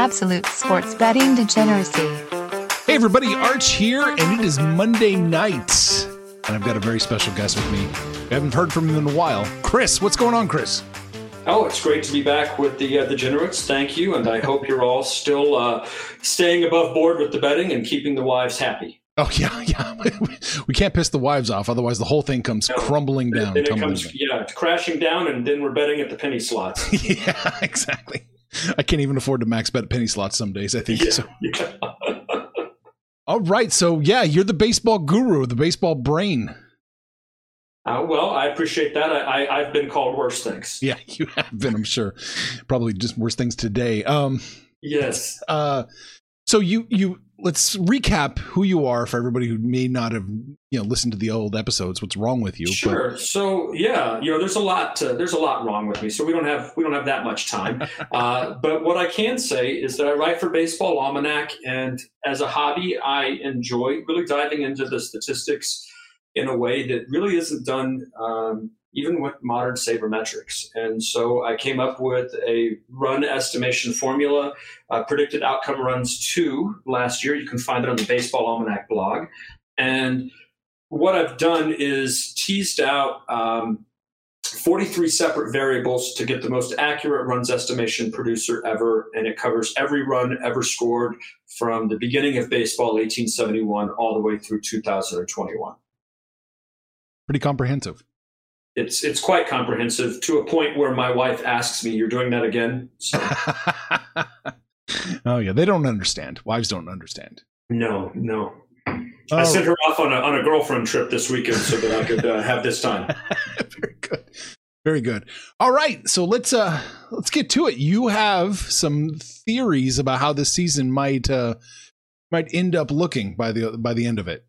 Absolute sports betting degeneracy. Hey, everybody, Arch here, and it is Monday night. And I've got a very special guest with me. I haven't heard from him in a while. Chris, what's going on, Chris? Oh, it's great to be back with the uh, degenerates. Thank you, and I hope you're all still uh, staying above board with the betting and keeping the wives happy. Oh yeah, yeah. we can't piss the wives off, otherwise the whole thing comes no. crumbling down. Then it comes, down. yeah, it's crashing down, and then we're betting at the penny slots. yeah, exactly. I can't even afford to max bet penny slots some days. I think yeah, so. Yeah. All right, so yeah, you're the baseball guru, the baseball brain. Uh, well, I appreciate that. I, I, have been called worse things. Yeah, you have been. I'm sure. Probably just worse things today. Um, yes. Uh, so you you let's recap who you are for everybody who may not have you know listened to the old episodes. What's wrong with you? Sure. But... So yeah, you know, there's a lot. To, there's a lot wrong with me. So we don't have we don't have that much time. uh, but what I can say is that I write for Baseball Almanac, and as a hobby, I enjoy really diving into the statistics in a way that really isn't done um, even with modern sabermetrics. And so I came up with a run estimation formula, uh, predicted outcome runs two last year. You can find it on the Baseball Almanac blog. And what I've done is teased out um, 43 separate variables to get the most accurate runs estimation producer ever. And it covers every run ever scored from the beginning of baseball, 1871, all the way through 2021 pretty comprehensive. It's it's quite comprehensive to a point where my wife asks me, "You're doing that again?" So. oh yeah, they don't understand. Wives don't understand. No, no. Oh. I sent her off on a on a girlfriend trip this weekend so that I could uh, have this time. Very good. Very good. All right, so let's uh let's get to it. You have some theories about how this season might uh might end up looking by the by the end of it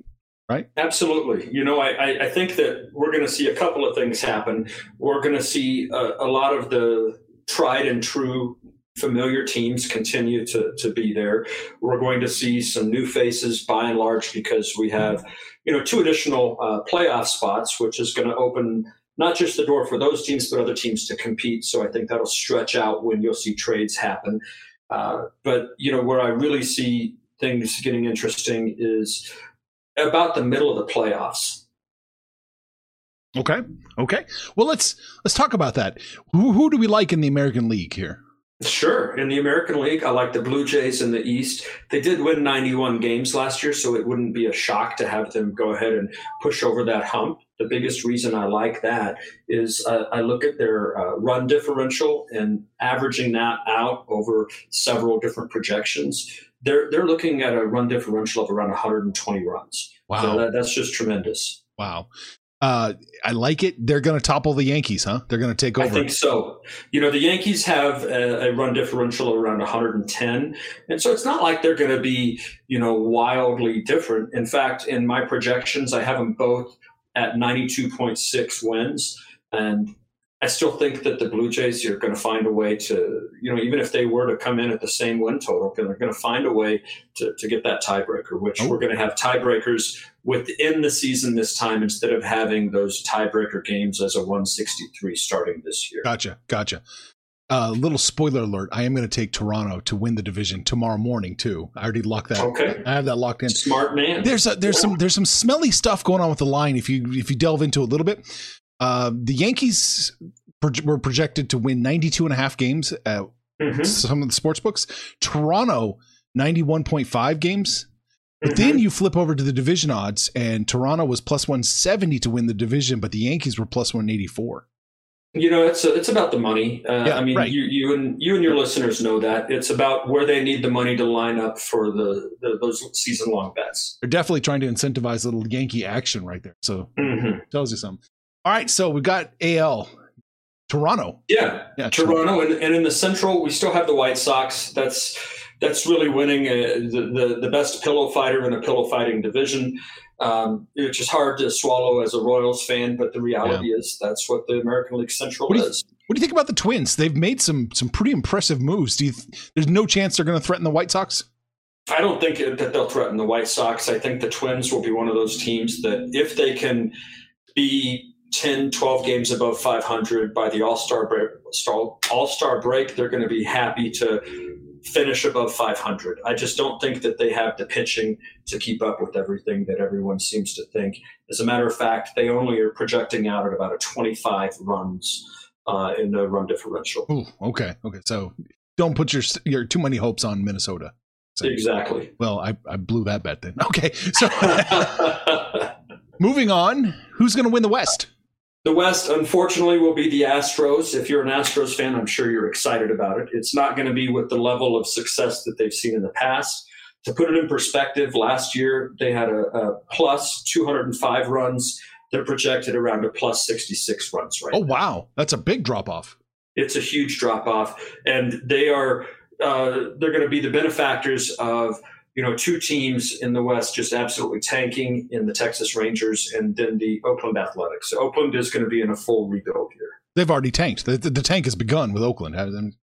right? Absolutely. You know, I, I think that we're going to see a couple of things happen. We're going to see a, a, lot of the tried and true familiar teams continue to, to be there. We're going to see some new faces by and large because we have, you know, two additional uh, playoff spots, which is going to open not just the door for those teams, but other teams to compete. So I think that'll stretch out when you'll see trades happen. Uh, but, you know, where I really see things getting interesting is about the middle of the playoffs. Okay. Okay. Well, let's let's talk about that. Who who do we like in the American League here? Sure. In the American League, I like the Blue Jays in the East. They did win 91 games last year, so it wouldn't be a shock to have them go ahead and push over that hump. The biggest reason I like that is uh, I look at their uh, run differential and averaging that out over several different projections they're they're looking at a run differential of around 120 runs. Wow, so that, that's just tremendous. Wow. Uh, I like it. They're going to topple the Yankees, huh? They're going to take over. I think so. You know, the Yankees have a, a, run differential of around 110, and so it's not like they're going to be, you know, wildly different. In fact, in my projections, I have them both at 92.6 wins, and I still think that the Blue Jays are going to find a way to, you know, even if they were to come in at the same win total, they're going to find a way to, to get that tiebreaker, which oh. we're going to have tiebreakers within the season this time instead of having those tiebreaker games as a 163 starting this year. Gotcha. Gotcha. Uh, little spoiler alert: I am going to take Toronto to win the division tomorrow morning too. I already locked that. Okay, I have that locked in. Smart man. There's a, there's yeah. some there's some smelly stuff going on with the line. If you if you delve into it a little bit, uh, the Yankees were projected to win 92 and a half games uh, mm-hmm. some of the sports books. Toronto, 91.5 games. But mm-hmm. then you flip over to the division odds, and Toronto was plus 170 to win the division, but the Yankees were plus 184. You know, it's it's about the money. Uh, yeah, I mean, right. you you and you and your listeners know that it's about where they need the money to line up for the, the those season long bets. They're definitely trying to incentivize a little Yankee action right there. So mm-hmm. tells you something. All right, so we got AL Toronto. Yeah, yeah Toronto, and, and in the Central, we still have the White Sox. That's that's really winning uh, the, the, the best pillow fighter in a pillow fighting division um, which is hard to swallow as a Royals fan, but the reality yeah. is that's what the American League Central what is. You, what do you think about the Twins? They've made some some pretty impressive moves. Do you? There's no chance they're going to threaten the White Sox. I don't think that they'll threaten the White Sox. I think the Twins will be one of those teams that if they can be 10, 12 games above 500 by the All-Star break, All-Star break, they're going to be happy to finish above 500. I just don't think that they have the pitching to keep up with everything that everyone seems to think. As a matter of fact, they only are projecting out at about a 25 runs uh, in the run differential. Ooh, okay, okay. So don't put your your too many hopes on Minnesota. So, exactly. Well, I, I blew that bet then. Okay, so moving on, who's going to win the West? The West, unfortunately, will be the Astros. If you're an Astros fan, I'm sure you're excited about it. It's not going to be with the level of success that they've seen in the past. To put it in perspective, last year they had a, a plus 205 runs. They're projected around a plus 66 runs right Oh, now. wow. That's a big drop off. It's a huge drop off. And they are, uh, they're going to be the benefactors of you know, two teams in the West just absolutely tanking in the Texas Rangers and then the Oakland Athletics. So Oakland is going to be in a full rebuild here. They've already tanked. The, the, the tank has begun with Oakland.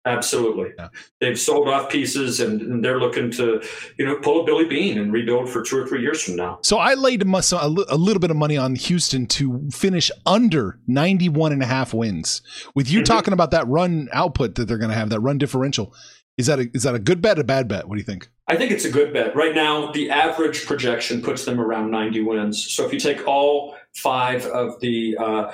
Absolutely. Yeah. They've sold off pieces and, and, they're looking to, you know, pull a Billy Beane and rebuild for two or three years from now. So I laid a, a little bit of money on Houston to finish under 91 and a half wins. With you mm-hmm. talking about that run output that they're going to have, that run differential, is that a, is that a good bet, a bad bet? What do you think? I think it's a good bet. Right now, the average projection puts them around 90 wins. So if you take all five of the uh,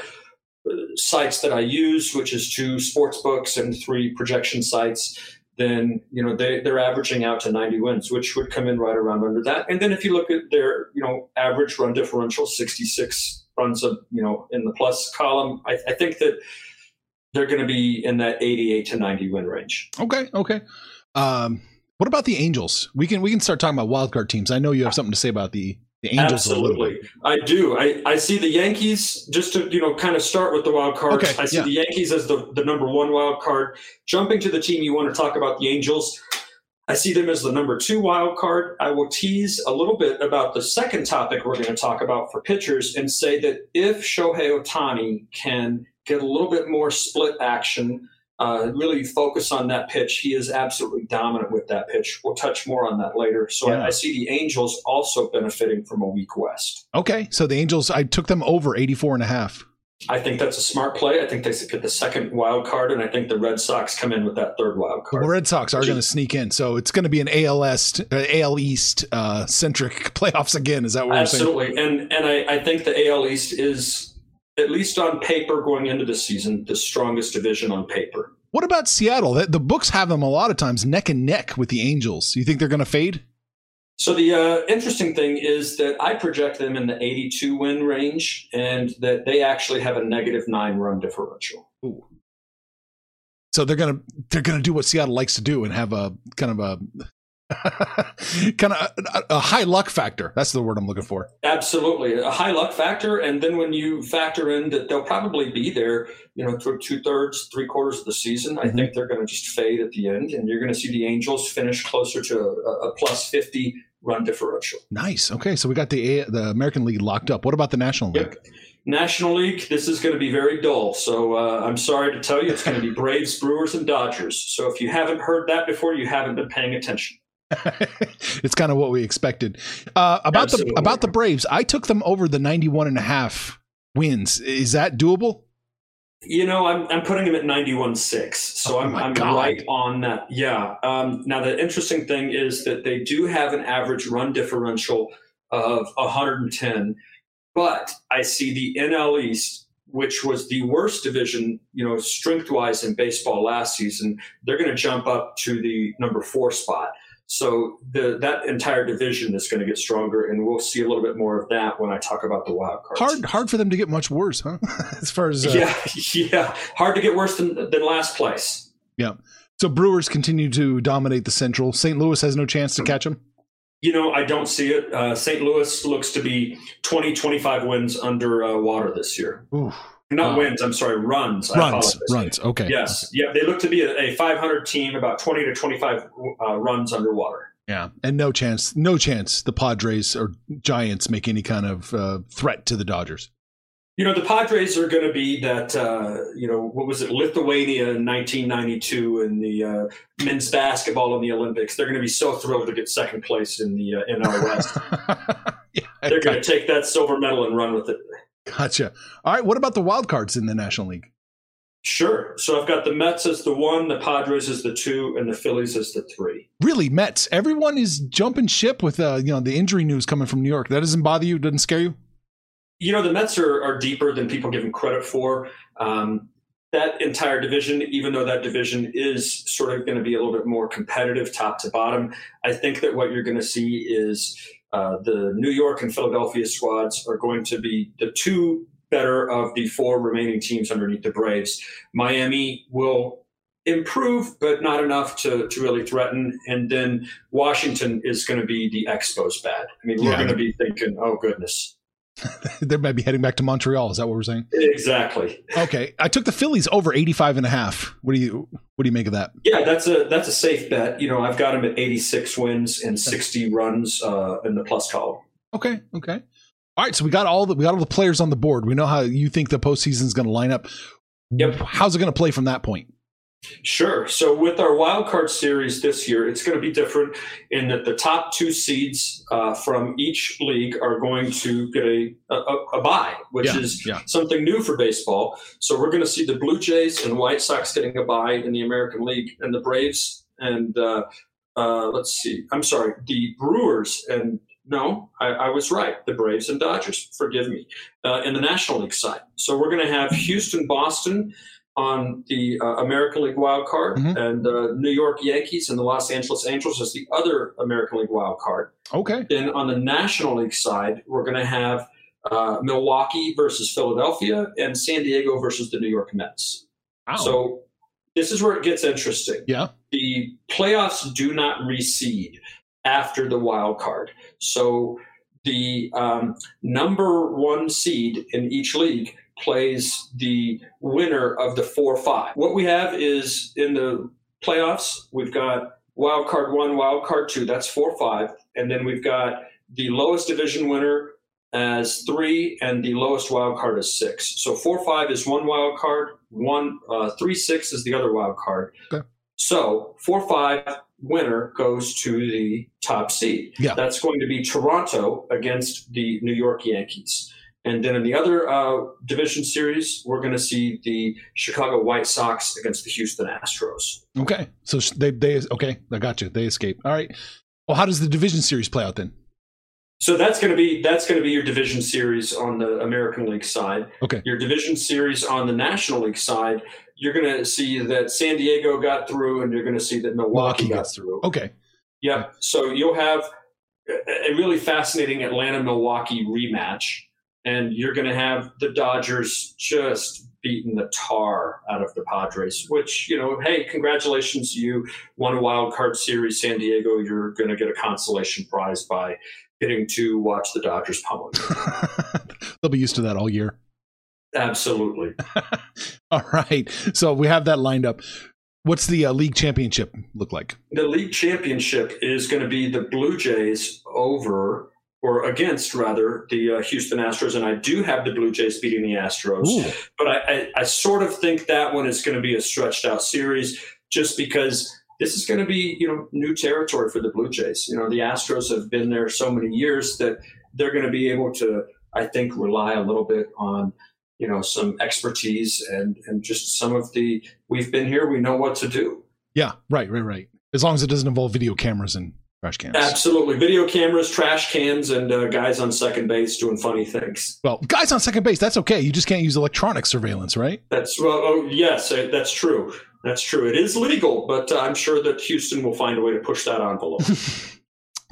sites that I use, which is two sports books and three projection sites, then you know they, they're averaging out to 90 wins, which would come in right around under that. And then if you look at their you know average run differential, 66 runs of you know in the plus column, I, I think that they're going to be in that 88 to 90 win range. Okay, okay. Um, what about the Angels? We can we can start talking about wildcard teams. I know you have something to say about the the Angels. Absolutely, I do. I, I see the Yankees just to you know kind of start with the wild cards. Okay, I see yeah. the Yankees as the the number one wild card. Jumping to the team you want to talk about the Angels. I see them as the number two wild card. I will tease a little bit about the second topic we're going to talk about for pitchers and say that if Shohei Ohtani can get a little bit more split action, uh, really focus on that pitch. He is absolutely dominant with that pitch. We'll touch more on that later. So yeah. I, I, see the Angels also benefiting from a weak West. Okay. So the Angels, I took them over 84 and a half. I think that's a smart play. I think they get the second wild card, and I think the Red Sox come in with that third wild card. The Red Sox are going to sneak in, so it's going to be an ALS, uh, AL East uh, centric playoffs again. Is that what Absolutely. you're saying? Absolutely, and and I, I think the AL East is at least on paper going into the season, the strongest division on paper. What about Seattle? The, the books have them a lot of times neck and neck with the Angels. You think they're going to fade? So the uh, interesting thing is that I project them in the 82 win range, and that they actually have a negative nine run differential. Ooh. So they're gonna they're gonna do what Seattle likes to do and have a kind of a kind of a, a, high luck factor. That's the word I'm looking for. Absolutely, a high luck factor, and then when you factor in that they'll probably be there, you know, through two thirds, three quarters of the season, mm-hmm. I think they're going to just fade at the end, and you're going to see the Angels finish closer to a, a plus fifty run differential. Nice. Okay, so we got the a- the American League locked up. What about the National League? Yep. National League, this is going to be very dull. So uh, I'm sorry to tell you, it's going to be Braves, Brewers, and Dodgers. So if you haven't heard that before, you haven't been paying attention. It's kind of what we expected. Uh, about Absolutely. the about the Braves, I took them over the 91 and a half wins. Is that doable? You know, I'm, I'm putting them at 91.6. So oh I'm, I'm right on that. Yeah. Um, now, the interesting thing is that they do have an average run differential of 110, but I see the NL East which was the worst division, you know, strength wise in baseball last season, they're going to jump up to the number four spot. So the, that entire division is going to get stronger, and we'll see a little bit more of that when I talk about the wild card. Hard, hard for them to get much worse, huh? as far as uh, yeah, yeah, hard to get worse than than last place. Yeah. So Brewers continue to dominate the Central. St. Louis has no chance to catch them. You know, I don't see it. Uh, St. Louis looks to be 20, 25 wins under uh, water this year. Ooh. Not wins, I'm sorry, runs. Runs, runs. Okay. Yes, yeah, they look to be a, a 500 team, about 20 to 25 uh, runs underwater. Yeah, and no chance, no chance the Padres or Giants make any kind of uh, threat to the Dodgers. You know, the Padres are going to be that, uh, you know, what was it, Lithuania in 1992 in the uh, men's basketball in the Olympics. They're going to be so thrilled to get second place in the uh, NL West. yeah, They're going to take that silver medal and run with it. Gotcha. All right, what about the wild cards in the National League? Sure. So I've got the Mets as the one, the Padres as the two, and the Phillies as the three. Really, Mets. Everyone is jumping ship with uh, you know the injury news coming from New York. That doesn't bother you? Doesn't scare you? You know, the Mets are, are deeper than people give them credit for. Um, that entire division, even though that division is sort of going to be a little bit more competitive top to bottom, I think that what you're going to see is uh, the New York and Philadelphia squads are going to be the two better of the four remaining teams underneath the Braves. Miami will improve, but not enough to, to really threaten. And then Washington is going to be the Expos bad. I mean, we're Yeah. going to be thinking, oh, goodness. they might be heading back to Montreal. Is that what we're saying? Exactly. Okay, I took the Phillies over 85 and a half. What do you what do you make of that? Yeah, that's a that's a safe bet. You know, I've got them at 86 wins and 60 runs uh, in the plus column. Okay, okay. All right, so we got all the we got all the players on the board. We know how you think the postseason is going to line up. Yep. How's it going to play from that point? Sure. So with our wild card series this year, it's going to be different in that the top two seeds uh, from each league are going to get a a, a bye, which Yeah, is yeah. something new for baseball. So we're going to see the Blue Jays and White Sox getting a bye in the American League, and the Braves and uh, uh, let's see, I'm sorry, the Brewers and no, I, I was right. The Braves and Dodgers, forgive me, uh, in the National League side. So we're going to have Houston, Boston on the uh, American League wild card, Mhm. and uh, New York Yankees and the Los Angeles Angels as the other American League wild card. Okay. Then on the National League side, we're going to have uh, Milwaukee versus Philadelphia and San Diego versus the New York Mets. Wow. So this is where it gets interesting. yeah. The playoffs do not reseed after the wild card. So the um, number one seed in each league plays the winner of the four five. What we have is in the playoffs, we've got wild card one, wild card two, that's four five. And then we've got the lowest division winner as three and the lowest wild card is six. So four five is one wild card, one uh, three six is the other wild card. Okay. So four five winner goes to the top seed. Yeah. That's going to be Toronto against the New York Yankees. And then in the other uh, division series, we're going to see the Chicago White Sox against the Houston Astros. Okay. So they they okay. I got you. They escape. All right. Well, how does the division series play out then? So that's going to be that's going to be your division series on the American League side. Okay. Your division series on the National League side, you're going to see that San Diego got through, and you're going to see that Milwaukee, Milwaukee got through. Okay. Yeah. So you'll have a really fascinating Atlanta Milwaukee rematch, and you're going to have the Dodgers just beating the tar out of the Padres. Which you know, hey, congratulations, you won a wild card series, San Diego. You're going to get a consolation prize by getting to watch the Dodgers pummel. They'll be used to that all year. Absolutely. All right. So we have that lined up. What's the uh, league championship look like? The league championship is going to be the Blue Jays over or against rather the uh, Houston Astros, and I do have the Blue Jays beating the Astros. Ooh. but I, I, I sort of think that one is going to be a stretched out series just because this is going to be you know new territory for the Blue Jays. You know the Astros have been there so many years that they're going to be able to I think rely a little bit on you know some expertise and and just some of the we've been here we know what to do. Yeah. Right. Right. Right. As long as it doesn't involve video cameras and trash cans. Absolutely, video cameras, trash cans, and uh, guys on second base doing funny things. Well, guys on second base, that's okay. You just can't use electronic surveillance, right? That's well, oh yes, uh, that's true. That's true. It is legal, but uh, I'm sure that Houston will find a way to push that envelope.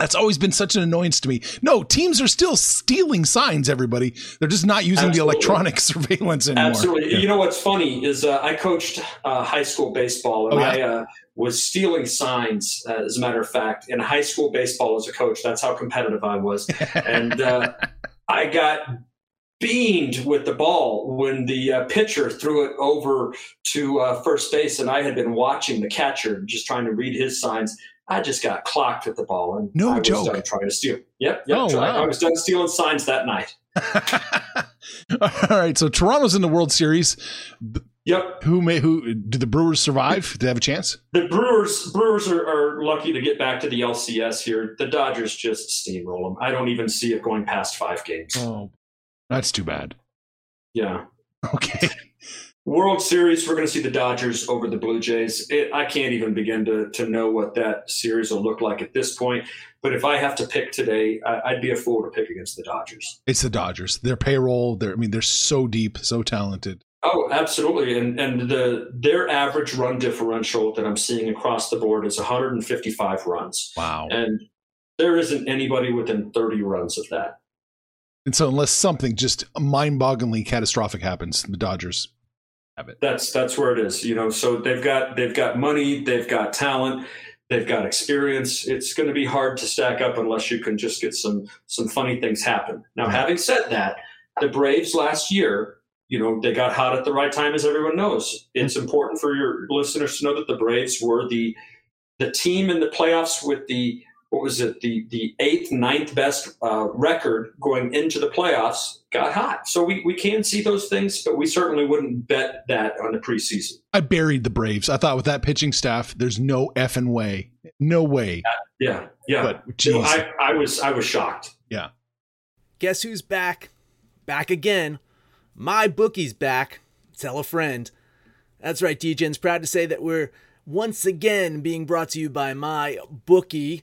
That's always been such an annoyance to me. No, teams are still stealing signs. Everybody, they're just not using Absolutely. the electronic surveillance anymore. Absolutely. Yeah. You know what's funny is uh, I coached uh, high school baseball, and oh, yeah? I uh, was stealing signs. Uh, as a matter of fact, in high school baseball as a coach, that's how competitive I was, and uh, I got beamed with the ball when the uh, pitcher threw it over to uh, first base, and I had been watching the catcher, just trying to read his signs. I just got clocked with the ball, and no I was joke. done trying to steal. Yep, yep. Oh, wow. I was done stealing signs that night. All right, so Toronto's in the World Series. Yep. Who may who did the Brewers survive? Did they have a chance? The Brewers Brewers are, are lucky to get back to the LCS here. The Dodgers just steamroll them. I don't even see it going past five games. Oh, that's too bad. Yeah. Okay. World Series, we're going to see the Dodgers over the Blue Jays. It, I can't even begin to, to know what that series will look like at this point. But if I have to pick today, I, would be a fool to pick against the Dodgers. It's the Dodgers. Their payroll, they're, I mean, they're so deep, so talented. Oh, absolutely. And and the their average run differential that I'm seeing across the board is 155 runs. Wow. And there isn't anybody within 30 runs of that. And so unless something just mind-bogglingly catastrophic happens, the Dodgers it. That's that's where it is. You know, so they've got they've got money, they've got talent, they've got experience. It's going to be hard to stack up unless you can just get some some funny things happen. Now, having said that, the Braves last year, you know, they got hot at the right time, as everyone knows. It's important for your listeners to know that the Braves were the the team in the playoffs with the what was it? The the eighth ninth best uh, record going into the playoffs got hot. So we, we can see those things but we certainly wouldn't bet that on the preseason. I buried the braves. I thought with that pitching staff there's no effing way. No way. Yeah yeah but geez. I, I was i was shocked. Yeah. Guess who's back? Back again. My bookie's back. Tell a friend. That's right dj's proud to say that we're once again being brought to you by my bookie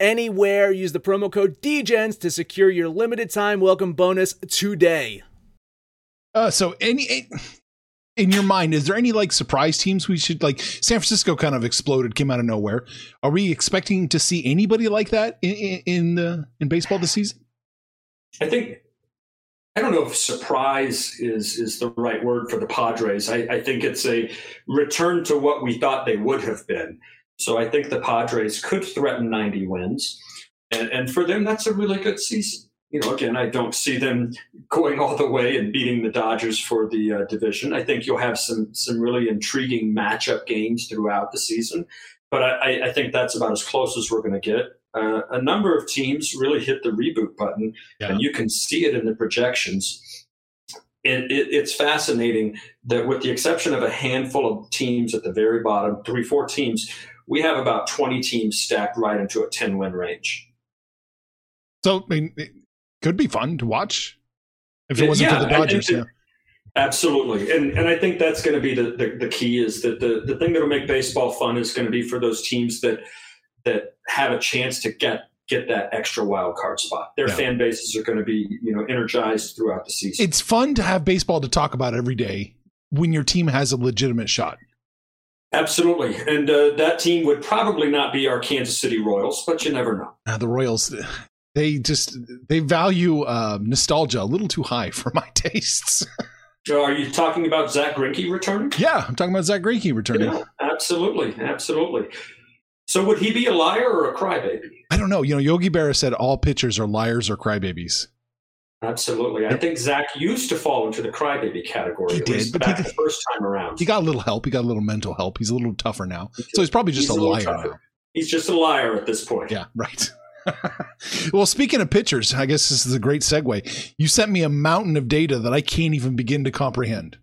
anywhere. Use the promo code DEGENS to secure your limited time welcome bonus today. Uh, so any in your mind, is there any like surprise teams we should like? San Francisco kind of exploded, came out of nowhere. Are we expecting to see anybody like that in in, in the in baseball this season? I think I don't know if surprise is is the right word for the Padres. I, I think it's a return to what we thought they would have been. So I think the Padres could threaten 90 wins. And, and for them, that's a really good season. You know, again, I don't see them going all the way and beating the Dodgers for the uh, division. I think you'll have some some really intriguing matchup games throughout the season, but I, I think that's about as close as we're going to get. Uh, a number of teams really hit the reboot button, yeah. and you can see it in the projections. It, it, it's fascinating that, with the exception of a handful of teams at the very bottom, three, four teams, we have about 20 teams stacked right into a 10 win range. So, I mean, it could be fun to watch if it wasn't yeah, for the Dodgers. yeah. Absolutely. And and I think that's going to be the, the, the, key is that the, the thing that'll make baseball fun is going to be for those teams that that have a chance to get get that extra wild card spot. Their yeah. fan bases are going to be, you know, energized throughout the season. It's fun to have baseball to talk about every day when your team has a legitimate shot. Absolutely. And uh, that team would probably not be our Kansas City Royals, but you never know. Uh, the Royals, they just they value uh, nostalgia a little too high for my tastes. Are you talking about Zack Greinke returning? Yeah, I'm talking about Zack Greinke returning. Yeah, absolutely, absolutely. So would he be a liar or a crybaby? I don't know. You know, Yogi Berra said all pitchers are liars or crybabies. Absolutely. I think Zack used to fall into the crybaby category. He did, but he, the first time around. He got a little help. He got a little mental help. He's a little tougher now. So he's probably just he's a, a liar tougher. now. He's just a liar at this point. Yeah, right. well, speaking of pitchers, I guess this is a great segue. You sent me a mountain of data that I can't even begin to comprehend.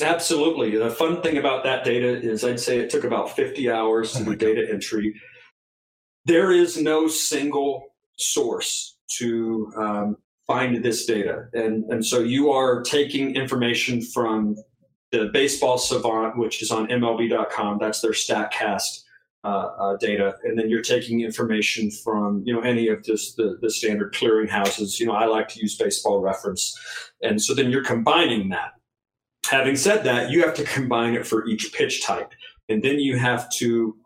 Absolutely. The fun thing about that data is I'd say it took about 50 hours to oh do data entry. There is no single source to um, find this data. And, and so you are taking information from the Baseball Savant, which is on MLB.com. That's their StatCast uh, uh, data. And then you're taking information from, you know, any of this, the, the standard clearinghouses. You know, I like to use baseball reference. And so then you're combining that. Having said that, you have to combine it for each pitch type. And then you have to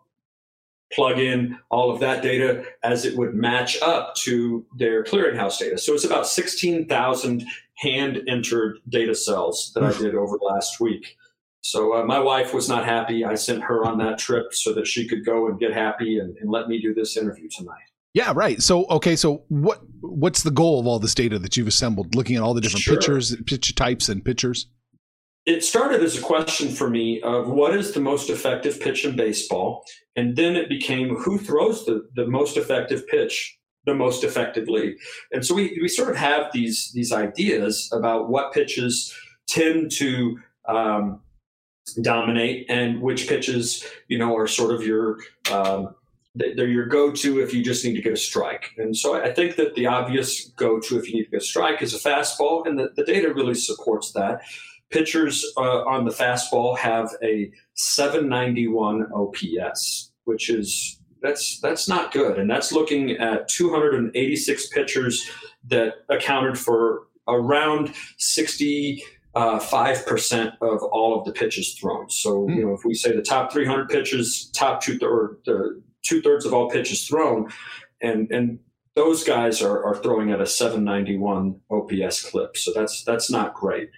plug in all of that data as it would match up to their clearinghouse data. So it's about 16,000 hand entered data cells that I did over last week. So uh, my wife was not happy. I sent her on that trip so that she could go and get happy and, and let me do this interview tonight. Yeah, right. So okay, so what what's the goal of all this data that you've assembled? Looking at all the different sure. pitchers, pitch types, and pitchers it started as a question for me of what is the most effective pitch in baseball? And then it became who throws the, the most effective pitch the most effectively. And so we, we sort of have these these ideas about what pitches tend to um, dominate and which pitches you know are sort of your um, they're your go-to if you just need to get a strike. And so i think that the obvious go-to if you need to get a strike is a fastball and the, the data really supports that pitchers uh, on the fastball have a 791 OPS, which is that's that's not good, and that's looking at 286 pitchers that accounted for around 65 uh, percent of all of the pitches thrown. So mm. you know, if we say the top 300 pitches, top two or the two thirds of all pitches thrown, and and those guys are, are throwing at a 791 OPS clip. So that's that's not great.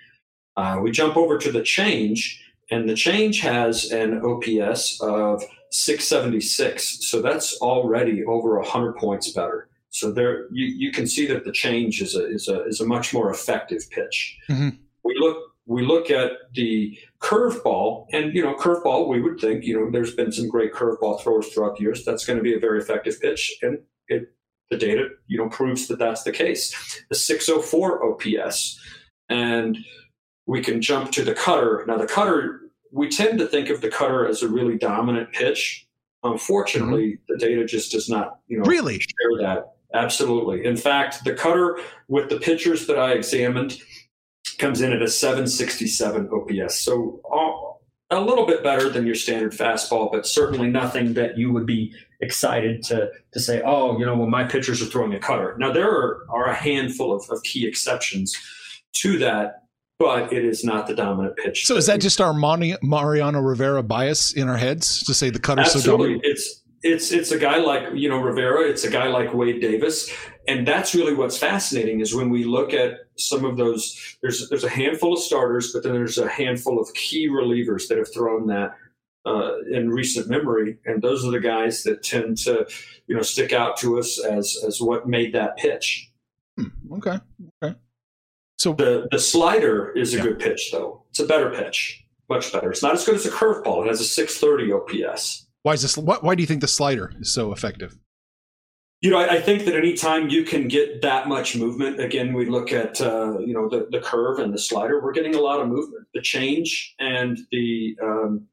Uh, we jump over to the change, and the change has an OPS of 676. So that's already over 100 points better. So there, you, you can see that the change is a is a is a much more effective pitch. Mm-hmm. We look we look at the curveball, and you know, curveball. We would think you know there's been some great curveball throwers throughout the years. That's going to be a very effective pitch, and it the data you know proves that that's the case. The 604 OPS, and we can jump to the cutter. Now, the cutter, we tend to think of the cutter as a really dominant pitch. Unfortunately, mm-hmm. the data just does not, you know, really share that. Absolutely. In fact, the cutter with the pitchers that I examined comes in at a 767 OPS. So a little bit better than your standard fastball, but certainly nothing that you would be excited to to say, oh, you know, well, my pitchers are throwing a cutter. Now there are, are a handful of, of key exceptions to that but it is not the dominant pitch. So is that just our Mariano Rivera bias in our heads to say the cutter's Absolutely. so dominant? It's it's it's a guy like you know Rivera. It's a guy like Wade Davis, and that's really what's fascinating is when we look at some of those. There's there's a handful of starters, but then there's a handful of key relievers that have thrown that uh, in recent memory, and those are the guys that tend to you know stick out to us as as what made that pitch. Hmm. Okay. Okay. So the the slider is a yeah. good pitch, though. It's a better pitch, much better. It's not as good as a curveball. It has a 630 OPS. Why is this? Why, why do you think the slider is so effective? You know, I, I, think that anytime you can get that much movement, again, we look at uh, you know the the curve and the slider. We're getting a lot of movement. The change and the um,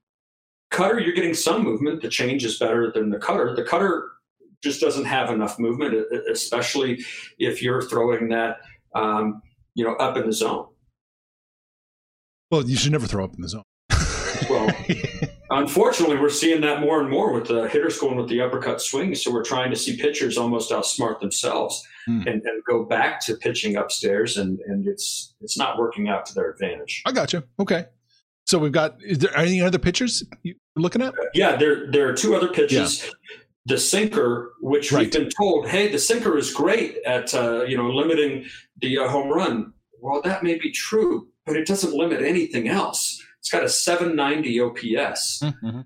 cutter, you're getting some movement. The change is better than the cutter. The cutter just doesn't have enough movement, especially if you're throwing that. Um, you know, up in the zone. Well, you should never throw up in the zone. well, unfortunately, we're seeing that more and more with the hitters going with the uppercut swing. So we're trying to see pitchers almost outsmart themselves hmm. and, and, go back to pitching upstairs, and, and it's it's not working out to their advantage. I got you. Okay. So we've got. Is there any other pitchers you looking at? Yeah, there there are two other pitches. Yeah. The sinker, which right. we've been told, hey, the sinker is great at uh, you know limiting the uh, home run. Well, that may be true, but it doesn't limit anything else. It's got a 790 OPS, mm-hmm.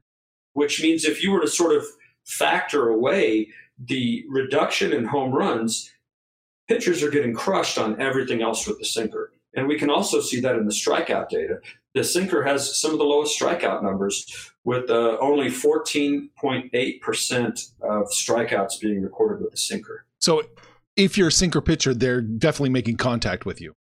which means if you were to sort of factor away the reduction in home runs, pitchers are getting crushed on everything else with the sinker. And we can also see that in the strikeout data. The sinker has some of the lowest strikeout numbers, with uh, only 14.8% of strikeouts being recorded with the sinker. So, if you're a sinker pitcher, they're definitely making contact with you.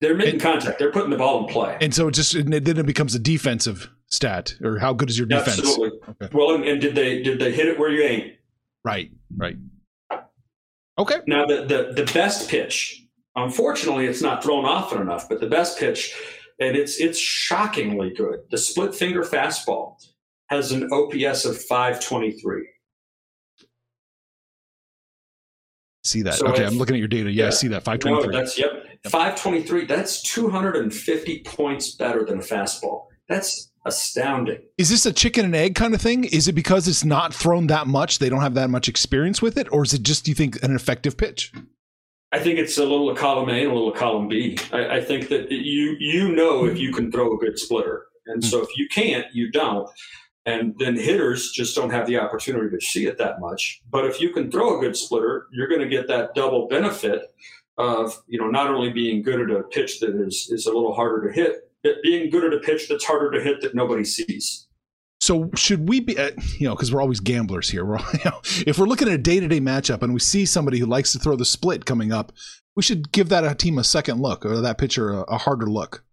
They're making and, contact. They're putting the ball in play. And so it just then it becomes a defensive stat, or how good is your defense? Absolutely. Okay. Well, and, and did they did they hit it where you aim? Right. Right. Okay. Now the the the best pitch Unfortunately, it's not thrown often enough, but the best pitch, and it's it's shockingly good. The split finger fastball has an OPS of 523. See that? So okay, I'm looking at your data. Yeah, yeah, I see that. 523. No, that's yep. yep. 523. That's 250 points better than a fastball. That's astounding. Is this a chicken and egg kind of thing? Is it because it's not thrown that much, they don't have that much experience with it, or is it just do you think an effective pitch? I think it's a little of column A and a little of column B. I, I think that you you know if you can throw a good splitter, and so if you can't, you don't. And then hitters just don't have the opportunity to see it that much. But if you can throw a good splitter, you're going to get that double benefit of you know not only being good at a pitch that is is a little harder to hit, but being good at a pitch that's harder to hit that nobody sees. So should we be, uh, you know, because we're always gamblers here. We're, you know, if we're looking at a day-to-day matchup and we see somebody who likes to throw the split coming up, we should give that team a second look or that pitcher a, a harder look.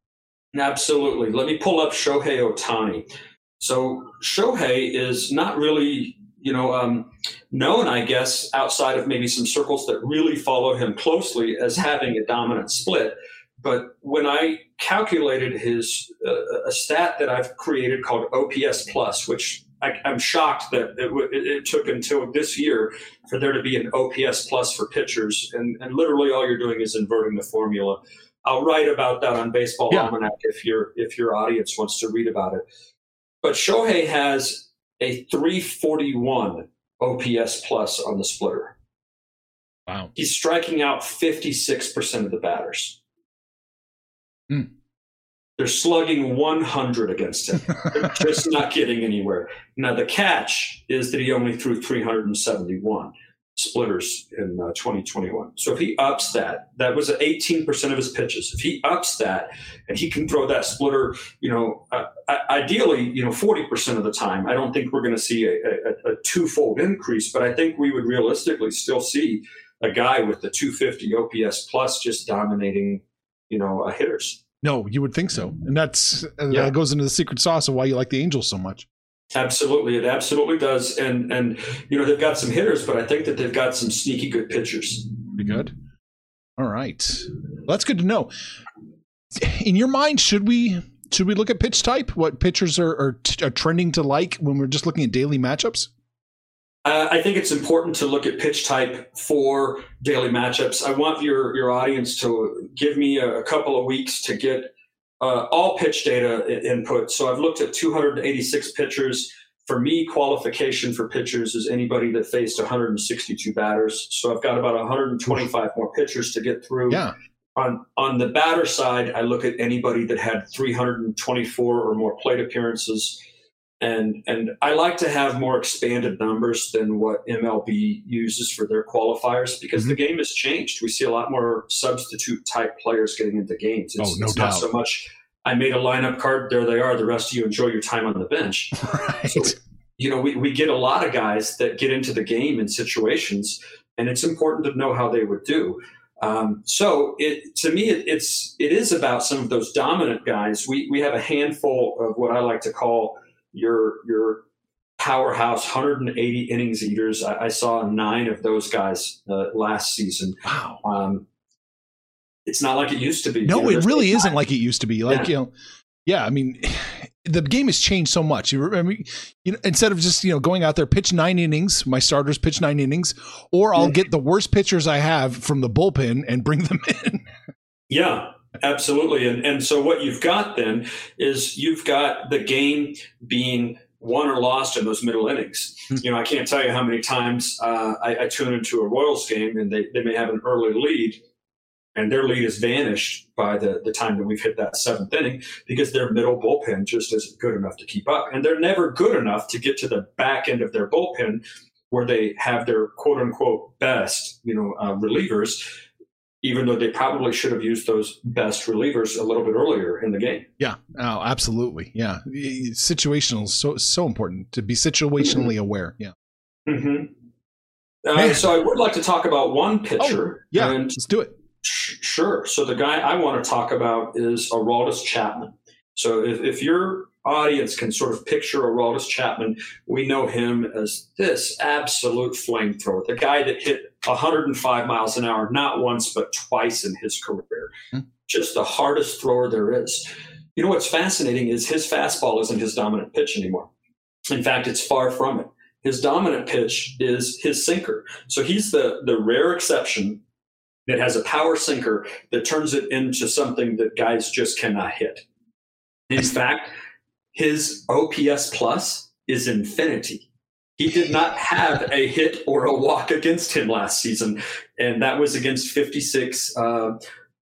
Absolutely. Let me pull up Shohei Ohtani. So Shohei is not really, you know, um, known, I guess, outside of maybe some circles that really follow him closely as having a dominant split. But when I calculated his uh, a stat that I've created called OPS plus, which I, am shocked that it, it, it, took until this year for there to be an OPS plus for pitchers, and, and literally all you're doing is inverting the formula. I'll write about that on Baseball yeah. Almanac if your if your audience wants to read about it. But Shohei has a 341 OPS plus on the splitter. Wow. He's striking out 56% of the batters. Mm. They're slugging 100 against him. They're just not getting anywhere. Now, the catch is that he only threw 371 splitters in uh, 2021. So if he ups that, that was 18% of his pitches. If he ups that and he can throw that splitter, you know, uh, ideally, you know, 40% of the time, I don't think we're going to see a, a, a twofold increase, but I think we would realistically still see a guy with the 250 OPS plus just dominating you know, uh, hitters. No, you would think so, and that's uh, yeah. that goes into the secret sauce of why you like the Angels so much. Absolutely, it absolutely does, and and you know they've got some hitters, but I think that they've got some sneaky good pitchers. Pretty good. All right, well, that's good to know. In your mind, should we should we look at pitch type? What pitchers are, are, are trending to like when we're just looking at daily matchups? Uh, I think it's important to look at pitch type for daily matchups. I want your your audience to give me a, a couple of weeks to get uh, all pitch data input. So I've looked at 286 pitchers. For me, qualification for pitchers is anybody that faced 162 batters. So I've got about 125 more pitchers to get through. Yeah. On on the batter side, I look at anybody that had 324 or more plate appearances and and I like to have more expanded numbers than what MLB uses for their qualifiers because mm-hmm. the game has changed. We see a lot more substitute type players getting into games. It's, oh, no it's doubt. not so much. I made a lineup card. There they are. The rest of you enjoy your time on the bench. Right. So, you know, we, we get a lot of guys that get into the game in situations, and it's important to know how they would do. Um, so it, to me, it, it's it is about some of those dominant guys. We we have a handful of what I like to call your your powerhouse 180 innings eaters. I, I saw nine of those guys uh, last season. Wow. Um, it's not like it used to be. No, you know, it really isn't like it used to be. Like, yeah. you know, yeah, I mean, the game has changed so much. You remember, you know, instead of just, you know, going out there, pitch nine innings, my starters pitch nine innings, or I'll get the worst pitchers I have from the bullpen and bring them in. Yeah. Absolutely. And, and so what you've got then is you've got the game being won or lost in those middle innings. Hmm. You know, I can't tell you how many times uh, I, I tune into a Royals game and they, they may have an early lead and their lead has vanished by the, the time that we've hit that seventh inning because their middle bullpen just isn't good enough to keep up. And they're never good enough to get to the back end of their bullpen where they have their quote unquote best, you know, uh, relievers, even though they probably should have used those best relievers a little bit earlier in the game. Yeah. Oh, absolutely. Yeah. Situational is so so important to be situationally aware. Yeah. Mm-hmm. Uh, so I would like to talk about one pitcher. Oh, Yeah. And Let's do it. Sh- Sure. So the guy I want to talk about is Aroldis Chapman. So if, if your audience can sort of picture Aroldis Chapman, we know him as this absolute flamethrower, the guy that hit 105 miles an hour not once but twice in his career. Hmm. Just the hardest thrower there is. You know what's fascinating is his fastball isn't his dominant pitch anymore. In fact, it's far from it. His dominant pitch is his sinker. So he's the the rare exception that has a power sinker that turns it into something that guys just cannot hit. In fact, his OPS plus is infinity. He did not have a hit or a walk against him last season, and that was against 56. Uh,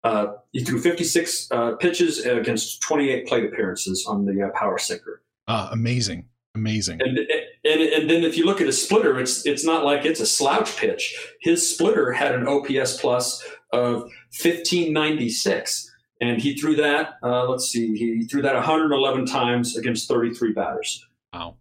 uh, he threw 56 uh, pitches against 28 plate appearances on the uh, power sinker. Uh, amazing. Amazing. And, and and then if you look at his splitter, it's it's not like it's a slouch pitch. His splitter had an OPS plus of 1596, and he threw that. Uh, let's see, he threw that 111 times against 33 batters. Wow.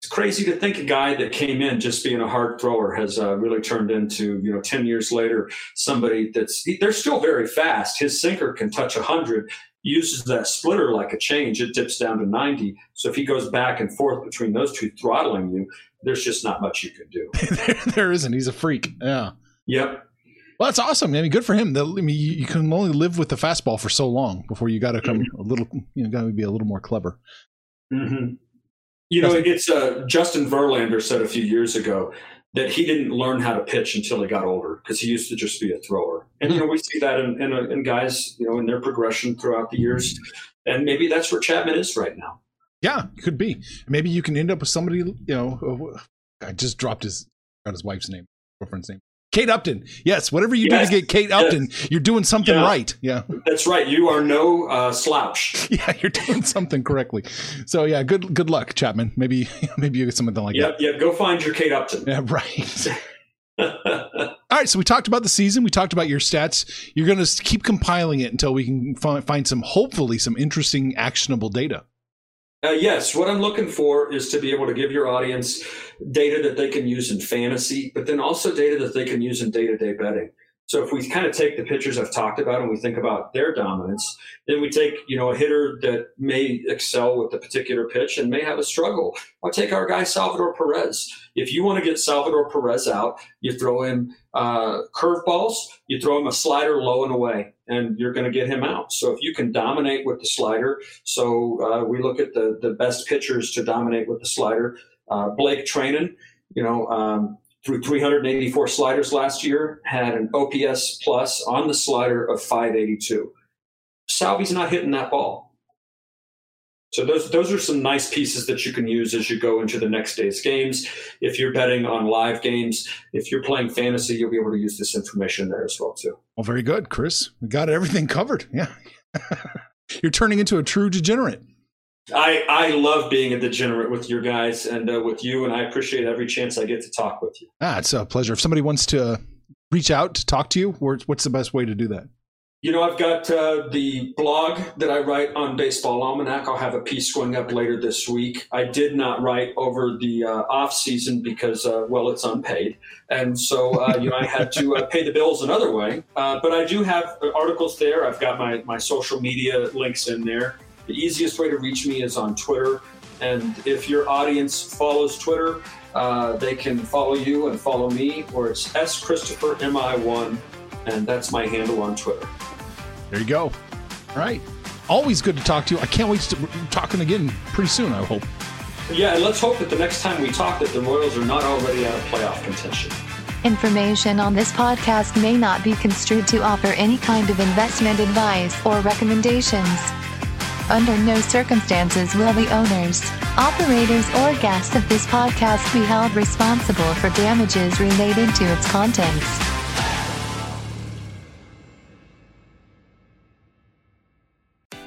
It's crazy to think a guy that came in just being a hard thrower has uh, really turned into you know 10 years later somebody that's he- they're still very fast. His sinker can touch 100. Uses that splitter like a change. It dips down to 90. So if he goes back and forth between those two, throttling you, there's just not much you can do. there isn't. He's a freak. Yeah. Yep. Well, that's awesome. I mean, good for him. I mean, you, you can only live with the fastball for so long before you got to come a little, you know, got to be a little more clever. hmm You know, it's uh, Justin Verlander said a few years ago that he didn't learn how to pitch until he got older because he used to just be a thrower. And you know, we see that in, in, in guys, you know, in their progression throughout the years. And maybe that's where Chapman is right now. Yeah, could be. Maybe you can end up with somebody. You know, uh, I just dropped his got his wife's name, girlfriend's name. Kate Upton. Yes, whatever you Yes, do to get Kate Upton, you're doing something Yeah. right. Yeah. That's right. You are no uh, slouch. Yeah, you're doing something correctly. So yeah, good good luck, Chapman. Maybe maybe you get something like Yep, yep. Go find your Kate Upton. Yeah, right. All right, so we talked about the season. We talked about your stats. You're going to keep compiling it until we can fi- find some, hopefully, some interesting, actionable data. Uh, yes, what I'm looking for is to be able to give your audience data that they can use in fantasy, but then also data that they can use in day to day betting. So if we kind of take the pitchers I've talked about and we think about their dominance, then we take, you know, a hitter that may excel with a particular pitch and may have a struggle. I'll take our guy Salvador Perez. If you want to get Salvador Perez out, you throw him uh, curveballs, you throw him a slider low and away, and you're going to get him out. So if you can dominate with the slider, so uh, we look at the the best pitchers to dominate with the slider. Uh, Blake Treinen, you know, um, threw 384 sliders last year, had an OPS plus on the slider of 582. Salvy's not hitting that ball. So those those are some nice pieces that you can use as you go into the next day's games. If you're betting on live games, if you're playing fantasy, you'll be able to use this information there as well too. Well, very good, Chris. We got everything covered. Yeah. you're turning into a true degenerate. I, I love being a degenerate with your guys and uh, with you, and I appreciate every chance I get to talk with you. Ah, it's a pleasure. If somebody wants to reach out to talk to you, what's the best way to do that? You know, I've got uh, the blog that I write on Baseball Almanac. I'll have a piece going up later this week. I did not write over the uh, off season because, uh, well, it's unpaid, and so uh, you know I had to uh, pay the bills another way. Uh, but I do have articles there. I've got my my social media links in there. The easiest way to reach me is on Twitter, and if your audience follows Twitter, they can follow you and follow me, or it's s Christopher mi one, and that's my handle on Twitter. There you go. All right. Always good to talk to you. I can't wait to talking again pretty soon. I hope. Yeah, and let's hope that the next time we talk that the Royals are not already out of playoff contention. Information on this podcast may not be construed to offer any kind of investment advice or recommendations. Under no circumstances will the owners, operators, or guests of this podcast be held responsible for damages related to its contents.